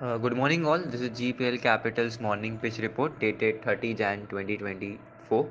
Uh, good morning, all. This is GEPL Capital's morning pitch report dated 30 Jan 2024.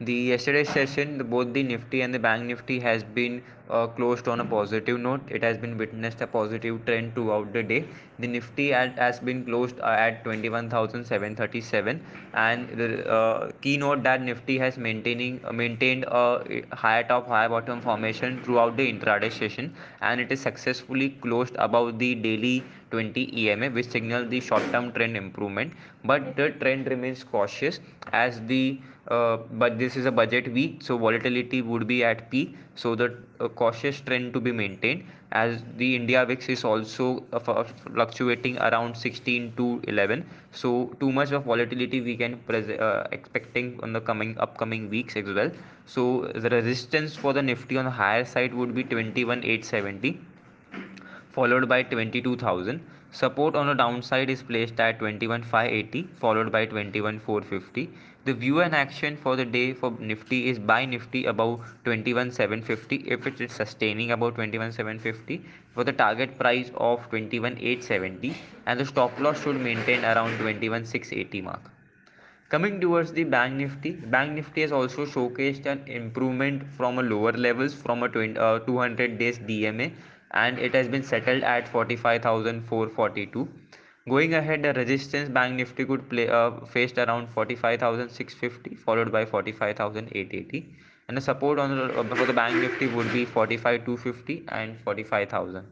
The yesterday's session, the, both the Nifty and the Bank Nifty has been uh, closed on a positive note. It has been witnessed a positive trend throughout the day. The Nifty at, has been closed uh, at 21,737, and the uh, keynote that Nifty has maintaining uh, maintained a higher top, higher bottom formation throughout the intraday session, and it is successfully closed above the daily 20 EMA, which signals the short-term trend improvement. But the trend remains cautious as the uh, but this is a budget week, so volatility would be at peak. So the uh, cautious trend to be maintained as the India VIX is also uh, fluctuating around 16 to 11. So too much of volatility we can uh, expecting on the coming upcoming weeks as well. So the resistance for the Nifty on the higher side would be 21,870 followed by 22,000. Support on the downside is placed at 21,580 followed by 21,450. The view and action for the day for Nifty is buy Nifty above 21,750 if it is sustaining above 21,750 for the target price of 21,870 and the stop loss should maintain around 21,680 mark. Coming towards the Bank Nifty, Bank Nifty has also showcased an improvement from a lower levels from a 20, uh, 200 days DMA and it has been settled at 45,442. Going ahead, the resistance Bank Nifty could play uh, faced around 45,650 followed by 45,880 and the support on the, uh, for the Bank Nifty would be 45,250 and 45,000.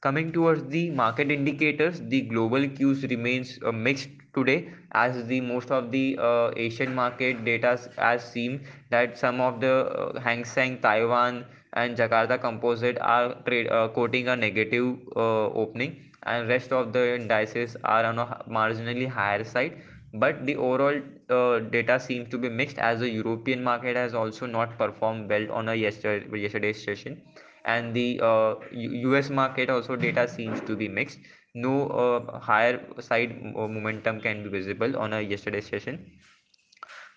Coming towards the market indicators, the global cues remains uh, mixed today as the most of the uh, Asian market data has seen that some of the uh, Hang Seng, Taiwan and Jakarta Composite are trade, uh, quoting a negative uh, opening and rest of the indices are on a marginally higher side. But the overall uh, data seems to be mixed as the European market has also not performed well on a yesterday, yesterday's session and the uh, US market also data seems to be mixed. No uh, higher side uh, momentum can be visible on a yesterday session.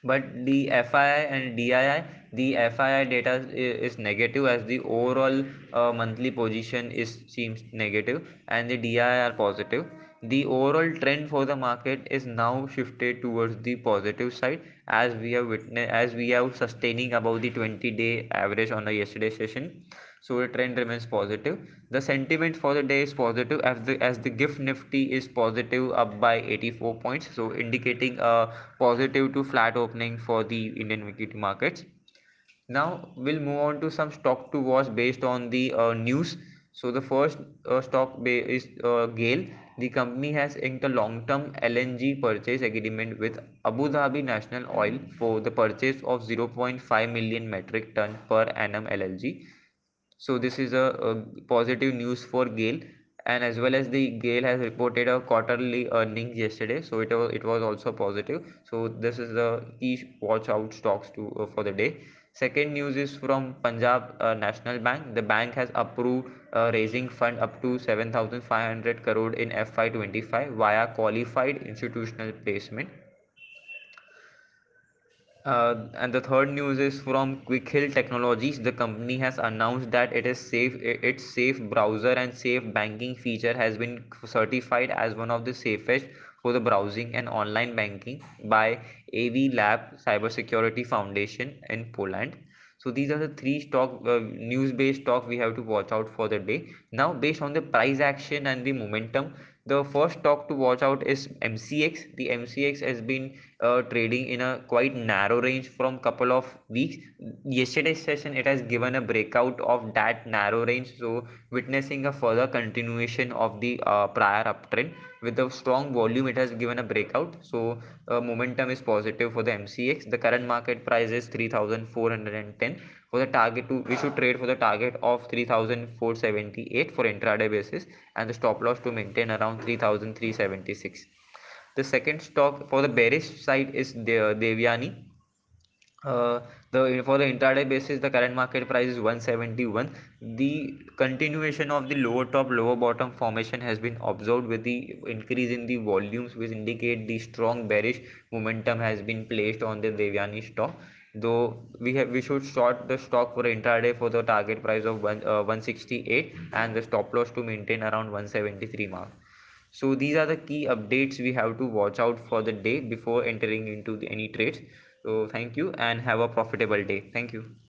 But the FII and DII, the FII data is, negative as the overall uh, monthly position is seems negative and the DII are positive the overall trend for the market is now shifted towards the positive side as we have witnessed as we have sustaining above the 20 day average on the yesterday session so the trend remains positive the sentiment for the day is positive as the as the gift nifty is positive up by 84 points so indicating a positive to flat opening for the indian equity markets now we'll move on to some stock to watch based on the uh, news so the first uh, stock is uh, GAIL. The company has inked a long-term LNG purchase agreement with Abu Dhabi National Oil for the purchase of 0.5 million metric ton per annum LNG. So this is a, a positive news for GAIL. And as well as the GAIL has reported a quarterly earnings yesterday. So it was it was also positive. So this is the key watch out stocks to uh, for the day. Second news is from punjab uh, national bank. The bank has approved uh, raising fund up to 7500 crore in fy25 via qualified institutional placement uh, and the third news is from Quick Heal Technologies. The company has announced that it is safe. Its safe browser and safe banking feature has been certified as one of the safest for the browsing and online banking by AV Lab Cybersecurity Foundation in Poland. So these are the three stock uh, news-based stock we have to watch out for the day. Now, based on the price action and the momentum, the first stock to watch out is MCX. The MCX has been uh, trading in a quite narrow range from couple of weeks. Yesterday's session it has given a breakout of that narrow range, so witnessing a further continuation of the uh, prior uptrend with a strong volume. It has given a breakout, so uh, momentum is positive for the MCX. The current market price is 3,410 for the target to we should trade for the target of 3478 for intraday basis and the stop loss to maintain around 3376 the second stock for the bearish side is the devyani uh, the for the intraday basis the current market price is 171 the continuation of the lower top lower bottom formation has been observed with the increase in the volumes which indicate the strong bearish momentum has been placed on the devyani stock. Though we have we should short the stock for intraday for the target price of one, uh, 168 and the stop loss to maintain around 173 mark. So these are the key updates we have to watch out for the day before entering into the, any trades so thank you and have a profitable day. Thank you